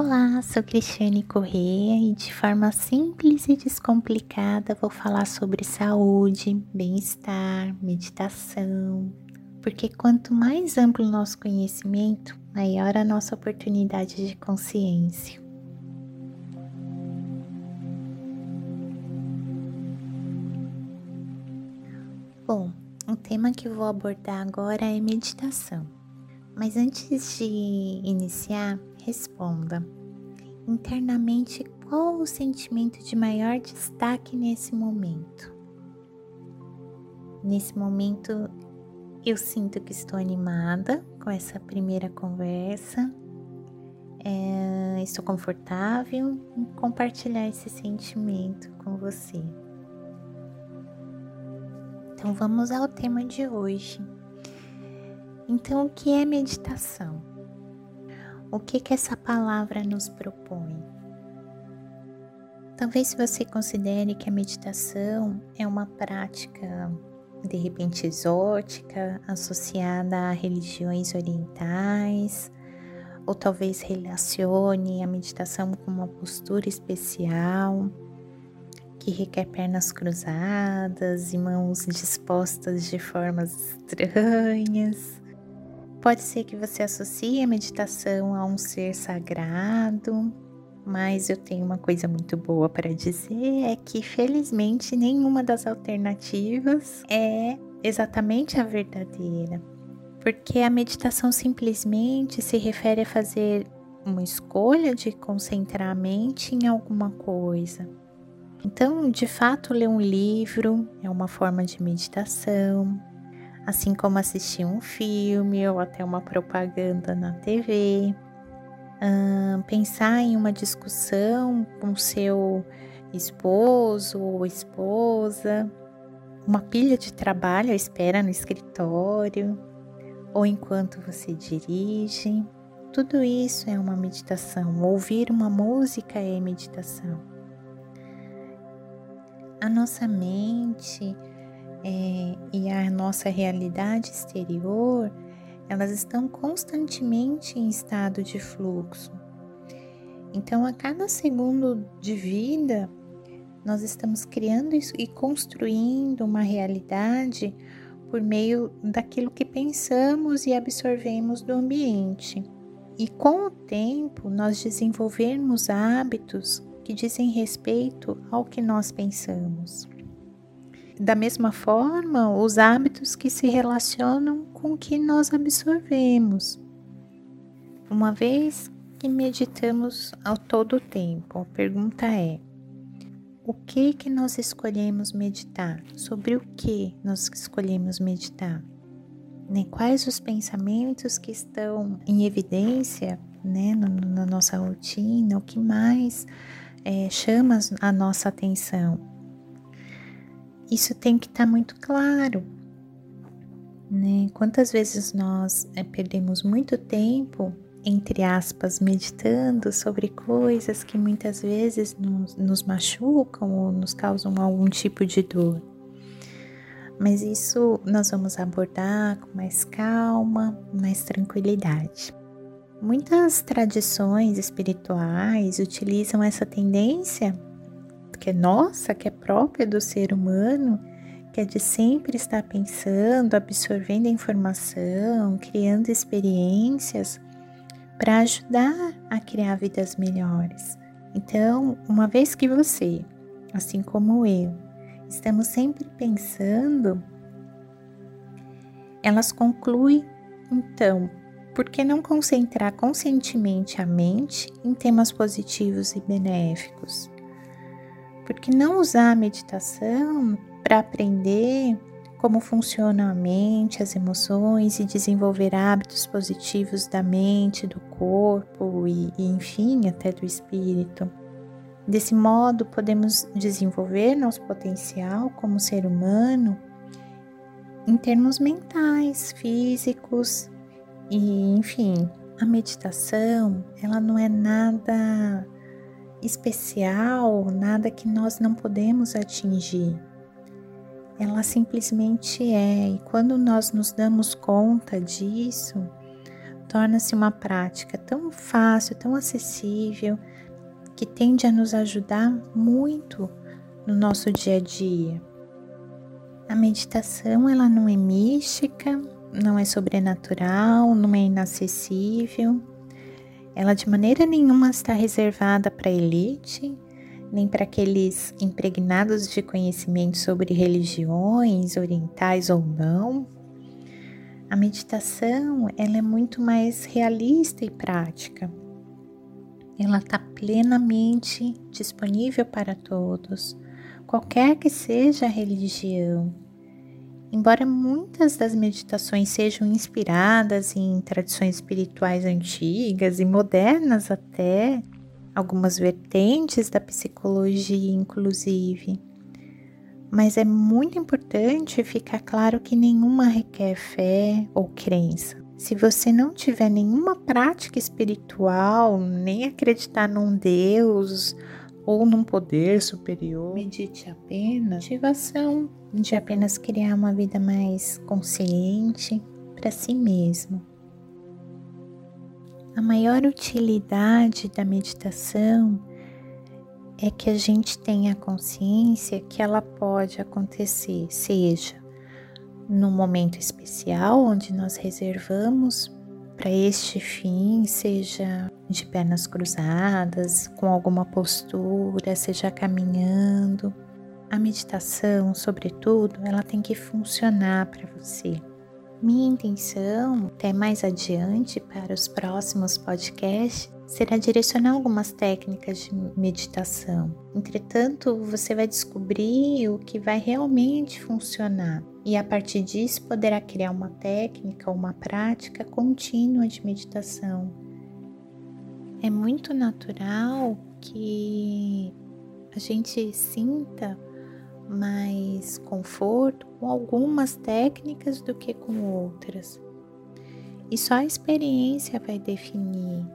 Olá, sou Cristiane Correia e de forma simples e descomplicada vou falar sobre saúde, bem-estar, meditação, porque quanto mais amplo o nosso conhecimento, maior a nossa oportunidade de consciência. Bom, o tema que vou abordar agora é meditação. Mas antes de iniciar, responda internamente qual o sentimento de maior destaque nesse momento. Nesse momento, eu sinto que estou animada com essa primeira conversa. É, estou confortável em compartilhar esse sentimento com você. Então vamos ao tema de hoje. Então, o que é meditação? O que que essa palavra nos propõe? Talvez você considere que a meditação é uma prática de repente exótica, associada a religiões orientais, ou talvez relacione a meditação com uma postura especial que requer pernas cruzadas e mãos dispostas de formas estranhas. Pode ser que você associe a meditação a um ser sagrado, mas eu tenho uma coisa muito boa para dizer: é que felizmente nenhuma das alternativas é exatamente a verdadeira, porque a meditação simplesmente se refere a fazer uma escolha de concentrar a mente em alguma coisa. Então, de fato, ler um livro é uma forma de meditação, assim como assistir um filme ou até uma propaganda na TV. pensar em uma discussão com seu esposo ou esposa, uma pilha de trabalho à espera no escritório, ou enquanto você dirige. Tudo isso é uma meditação. Ouvir uma música é meditação a nossa mente é, e a nossa realidade exterior, elas estão constantemente em estado de fluxo. Então, a cada segundo de vida, nós estamos criando e construindo uma realidade por meio daquilo que pensamos e absorvemos do ambiente. E com o tempo, nós desenvolvermos hábitos que dizem respeito ao que nós pensamos. Da mesma forma, os hábitos que se relacionam com o que nós absorvemos. Uma vez que meditamos ao todo tempo, a pergunta é: o que que nós escolhemos meditar? Sobre o que nós escolhemos meditar? Né? Quais os pensamentos que estão em evidência né, na nossa rotina? O que mais é, chama a nossa atenção. Isso tem que estar tá muito claro. Né? Quantas vezes nós é, perdemos muito tempo, entre aspas, meditando sobre coisas que muitas vezes nos, nos machucam ou nos causam algum tipo de dor. Mas isso nós vamos abordar com mais calma, mais tranquilidade. Muitas tradições espirituais utilizam essa tendência que é nossa, que é própria do ser humano, que é de sempre estar pensando, absorvendo informação, criando experiências para ajudar a criar vidas melhores. Então, uma vez que você, assim como eu, estamos sempre pensando, elas concluem então por que não concentrar conscientemente a mente em temas positivos e benéficos? Por que não usar a meditação para aprender como funciona a mente, as emoções e desenvolver hábitos positivos da mente, do corpo e, e enfim, até do espírito? Desse modo, podemos desenvolver nosso potencial como ser humano em termos mentais, físicos e, enfim, a meditação, ela não é nada especial, nada que nós não podemos atingir. Ela simplesmente é, e quando nós nos damos conta disso, torna-se uma prática tão fácil, tão acessível, que tende a nos ajudar muito no nosso dia a dia. A meditação ela não é mística, não é sobrenatural, não é inacessível. Ela de maneira nenhuma está reservada para a elite, nem para aqueles impregnados de conhecimento sobre religiões orientais ou não. A meditação ela é muito mais realista e prática. Ela está plenamente disponível para todos, qualquer que seja a religião. Embora muitas das meditações sejam inspiradas em tradições espirituais antigas e modernas até, algumas vertentes da psicologia, inclusive. Mas é muito importante ficar claro que nenhuma requer fé ou crença. Se você não tiver nenhuma prática espiritual, nem acreditar num Deus ou num poder superior, medite apenas ativação de apenas criar uma vida mais consciente para si mesmo. A maior utilidade da meditação é que a gente tenha consciência que ela pode acontecer, seja num momento especial onde nós reservamos para este fim, seja de pernas cruzadas, com alguma postura, seja caminhando. A meditação, sobretudo, ela tem que funcionar para você. Minha intenção, até mais adiante para os próximos podcasts, será direcionar algumas técnicas de meditação. Entretanto, você vai descobrir o que vai realmente funcionar e a partir disso poderá criar uma técnica uma prática contínua de meditação. É muito natural que a gente sinta mais conforto com algumas técnicas do que com outras. E só a experiência vai definir.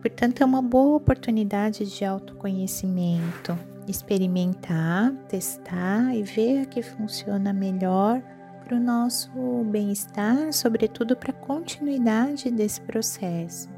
Portanto, é uma boa oportunidade de autoconhecimento, experimentar, testar e ver a que funciona melhor para o nosso bem-estar, sobretudo para a continuidade desse processo.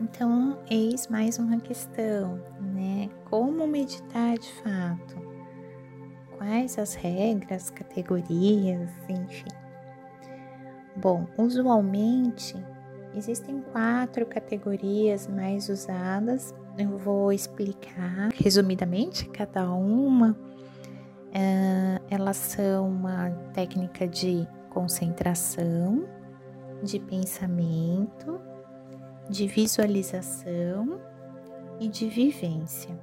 Então, eis mais uma questão, né? Como meditar de fato? Quais as regras, categorias, enfim. Bom, usualmente existem quatro categorias mais usadas. Eu vou explicar resumidamente cada uma. Uh, elas são uma técnica de concentração, de pensamento, de visualização e de vivência.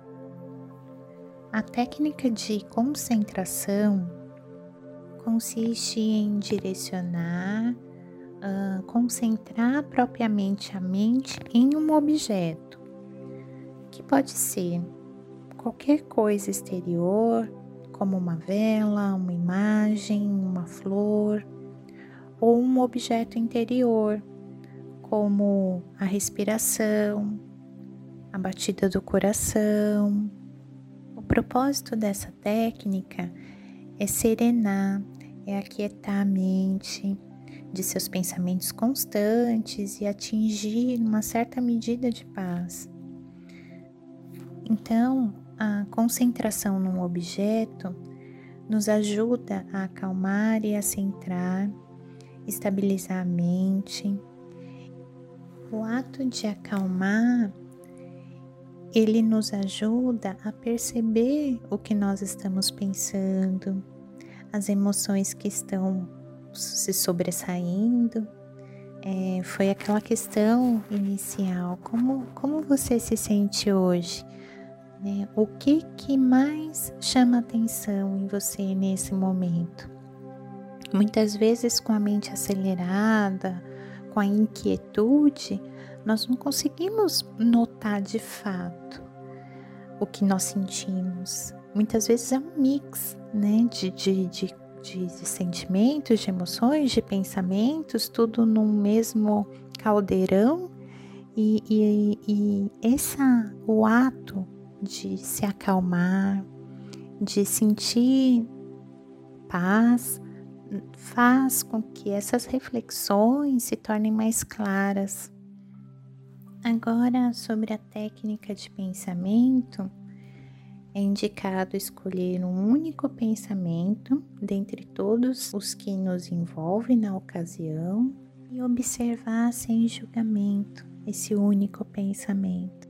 A técnica de concentração consiste em direcionar, uh, concentrar propriamente a mente em um objeto, que pode ser qualquer coisa exterior, como uma vela, uma imagem, uma flor, ou um objeto interior, como a respiração, a batida do coração. O propósito dessa técnica é serenar, é aquietar a mente de seus pensamentos constantes e atingir uma certa medida de paz. Então, a concentração num objeto nos ajuda a acalmar e a centrar, estabilizar a mente o ato de acalmar, ele nos ajuda a perceber o que nós estamos pensando, as emoções que estão se sobressaindo. É, foi aquela questão inicial: como, como você se sente hoje? Né? O que, que mais chama atenção em você nesse momento? Muitas vezes, com a mente acelerada, com a inquietude, nós não conseguimos notar de fato o que nós sentimos. Muitas vezes é um mix né, de, de, de, de sentimentos, de emoções, de pensamentos, tudo num mesmo caldeirão. E, e, e essa, o ato de se acalmar, de sentir paz, faz com que essas reflexões se tornem mais claras. Agora, sobre a técnica de pensamento, é indicado escolher um único pensamento dentre todos os que nos envolvem na ocasião e observar sem julgamento esse único pensamento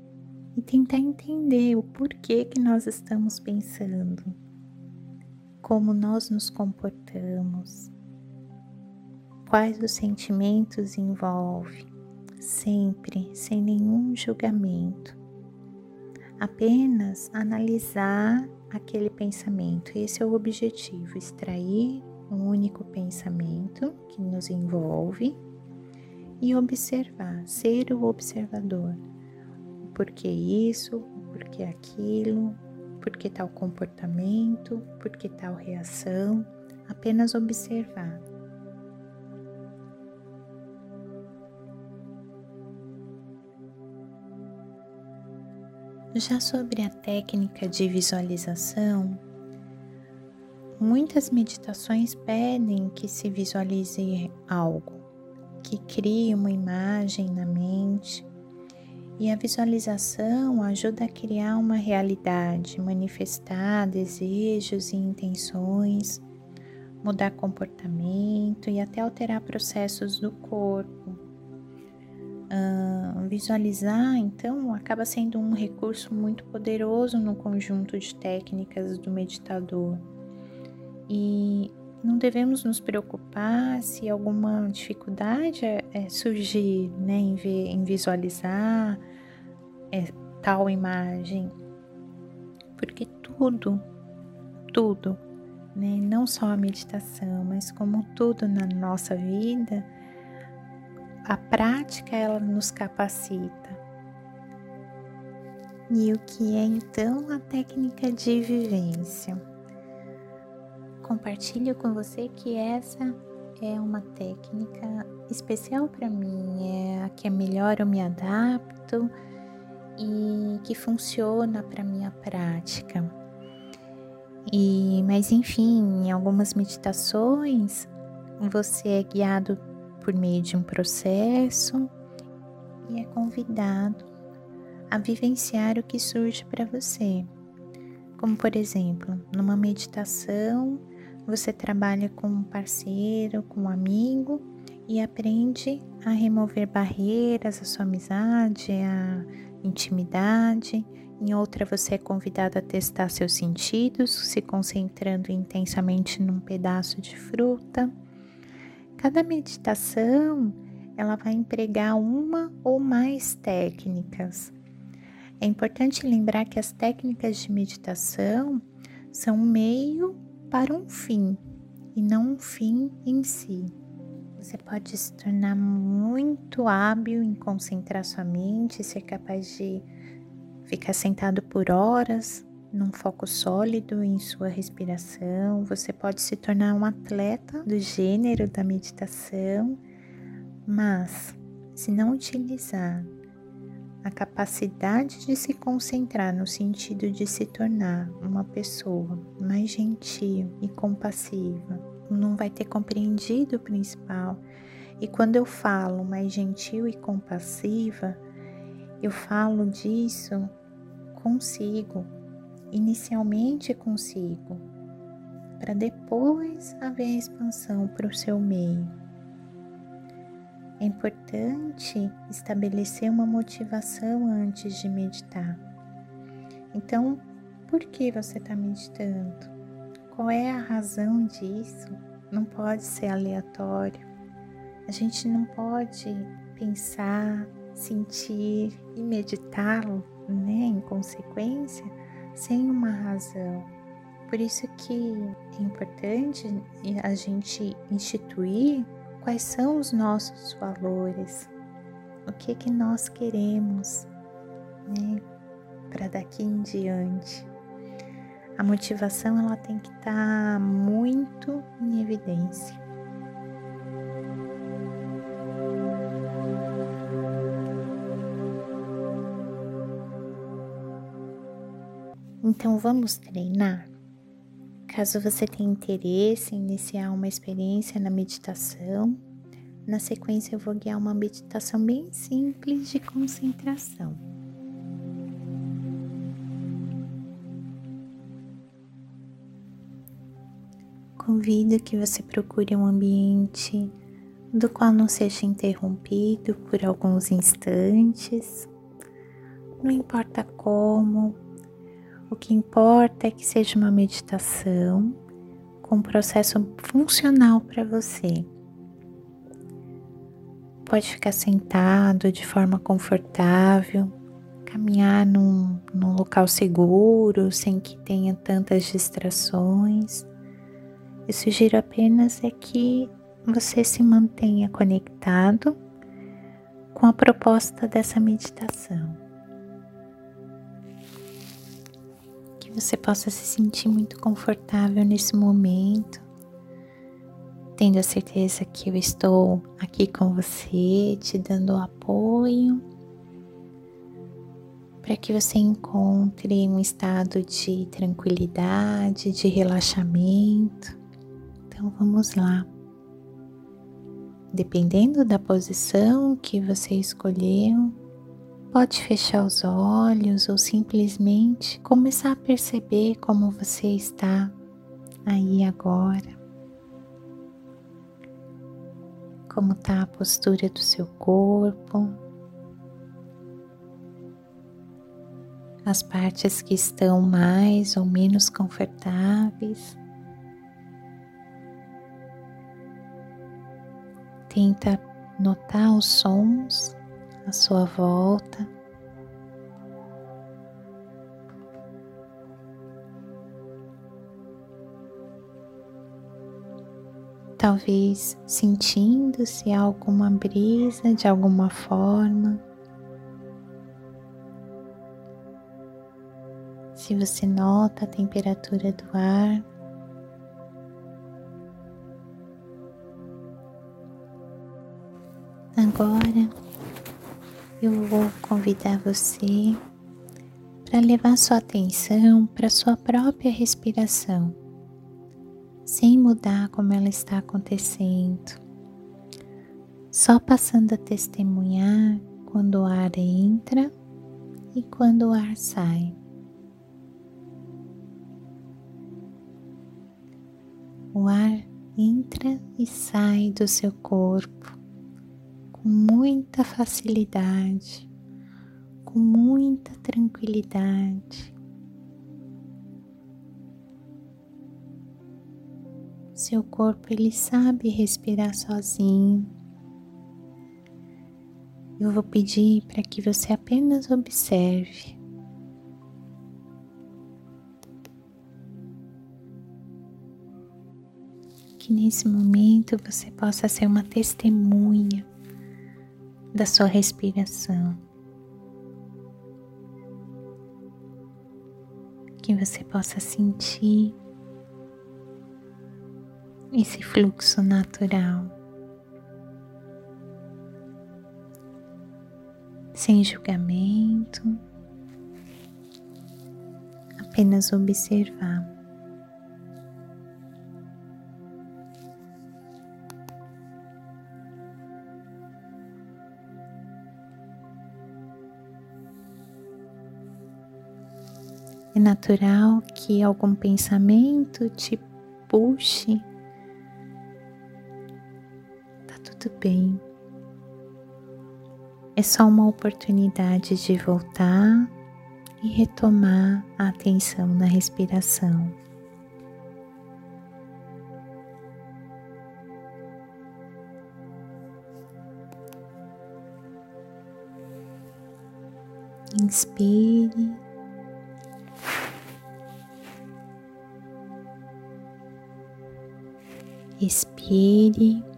e tentar entender o porquê que nós estamos pensando, como nós nos comportamos, quais os sentimentos envolve, sempre sem nenhum julgamento. Apenas analisar aquele pensamento. Esse é o objetivo, extrair um único pensamento que nos envolve e observar, ser o observador. Por que isso, por que aquilo, por que tal comportamento, por que tal reação, apenas observar. Já sobre a técnica de visualização, muitas meditações pedem que se visualize algo, que crie uma imagem na mente. E a visualização ajuda a criar uma realidade, manifestar desejos e intenções, mudar comportamento e até alterar processos do corpo Visualizar, então, acaba sendo um recurso muito poderoso no conjunto de técnicas do meditador. E não devemos nos preocupar se alguma dificuldade é, é surgir né, em, ver, em visualizar é, tal imagem, porque tudo, tudo, né, não só a meditação, mas como tudo na nossa vida, a prática ela nos capacita. E o que é então a técnica de vivência? Compartilho com você que essa é uma técnica especial para mim, é a que é melhor eu me adapto e que funciona para minha prática. E mas enfim, em algumas meditações você é guiado por meio de um processo e é convidado a vivenciar o que surge para você. Como, por exemplo, numa meditação, você trabalha com um parceiro, com um amigo e aprende a remover barreiras, a sua amizade, a intimidade. Em outra, você é convidado a testar seus sentidos, se concentrando intensamente num pedaço de fruta. Cada meditação ela vai empregar uma ou mais técnicas. É importante lembrar que as técnicas de meditação são um meio para um fim e não um fim em si. Você pode se tornar muito hábil em concentrar sua mente, ser capaz de ficar sentado por horas num foco sólido em sua respiração. Você pode se tornar um atleta do gênero da meditação, mas se não utilizar a capacidade de se concentrar no sentido de se tornar uma pessoa mais gentil e compassiva, não vai ter compreendido o principal. E quando eu falo mais gentil e compassiva, eu falo disso consigo, inicialmente consigo, para depois haver expansão para o seu meio. É importante estabelecer uma motivação antes de meditar. Então, por que você está meditando? Qual é a razão disso? Não pode ser aleatório. A gente não pode pensar, sentir e meditá-lo, né, em consequência, sem uma razão. Por isso que é importante a gente instituir quais são os nossos valores, o que que nós queremos, né, para daqui em diante. A motivação ela tem que estar tá muito em evidência. Então vamos treinar? Caso você tenha interesse em iniciar uma experiência na meditação, na sequência eu vou guiar uma meditação bem simples de concentração. Convido que você procure um ambiente do qual não seja interrompido por alguns instantes. Não importa como, o que importa é que seja uma meditação com um processo funcional para você. Pode ficar sentado de forma confortável, caminhar num, num local seguro, sem que tenha tantas distrações. Eu sugiro apenas é que você se mantenha conectado com a proposta dessa meditação. Você possa se sentir muito confortável nesse momento, tendo a certeza que eu estou aqui com você, te dando apoio, para que você encontre um estado de tranquilidade, de relaxamento. Então vamos lá. Dependendo da posição que você escolheu, pode fechar os olhos ou simplesmente começar a perceber como você está aí agora. Como está a postura do seu corpo, as partes que estão mais ou menos confortáveis. Tenta notar os sons à sua volta. Talvez sentindo se há alguma brisa de alguma forma. Se você nota a temperatura do ar. Agora eu vou convidar você para levar sua atenção para sua própria respiração, sem mudar como ela está acontecendo, só passando a testemunhar quando o ar entra e quando o ar sai. O ar entra e sai do seu corpo com muita facilidade, com muita tranquilidade. Seu corpo ele sabe respirar sozinho. Eu vou pedir para que você apenas observe. Que nesse momento você possa ser uma testemunha da sua respiração. Que você possa sentir esse fluxo natural, sem julgamento, apenas observar. Natural que algum pensamento te puxe. Tá tudo bem. É só uma oportunidade de voltar e retomar a atenção na respiração. Inspire Respire.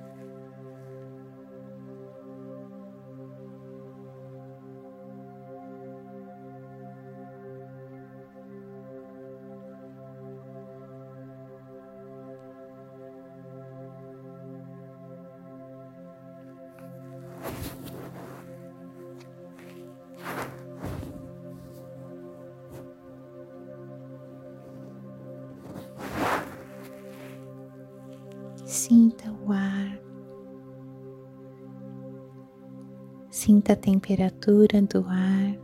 Sinta o ar. Sinta a temperatura do ar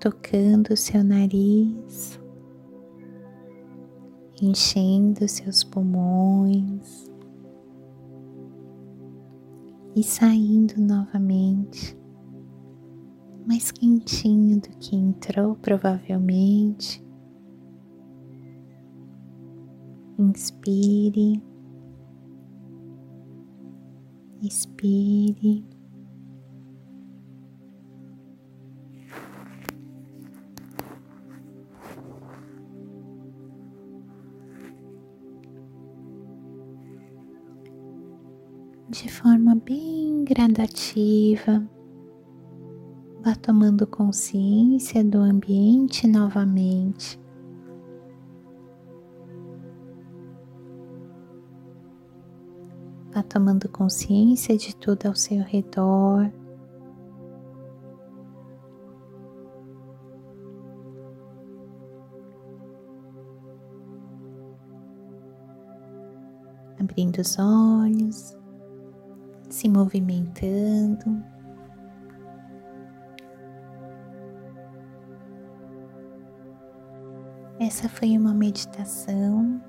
tocando o seu nariz, enchendo seus pulmões e saindo novamente, mais quentinho do que entrou, provavelmente. Inspire, expire. de forma bem gradativa, vá tomando consciência do ambiente novamente. Tomando consciência de tudo ao seu redor. Abrindo os olhos se movimentando. Essa foi uma meditação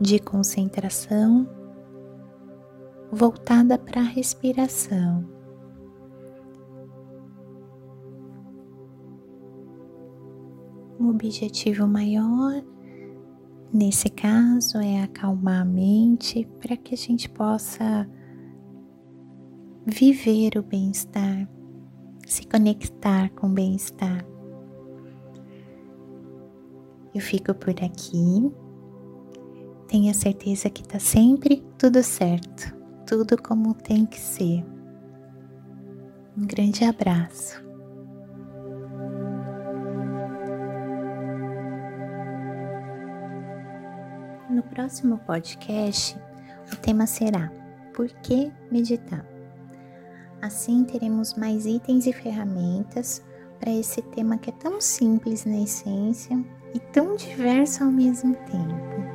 de concentração voltada para a respiração. O objetivo maior nesse caso é acalmar a mente para que a gente possa viver o bem-estar, se conectar com o bem-estar. Eu fico por aqui. Tenha certeza que está sempre tudo certo, tudo como tem que ser. Um grande abraço. No próximo podcast, o tema será Por que meditar? Assim teremos mais itens e ferramentas para esse tema que é tão simples na essência e tão diverso ao mesmo tempo.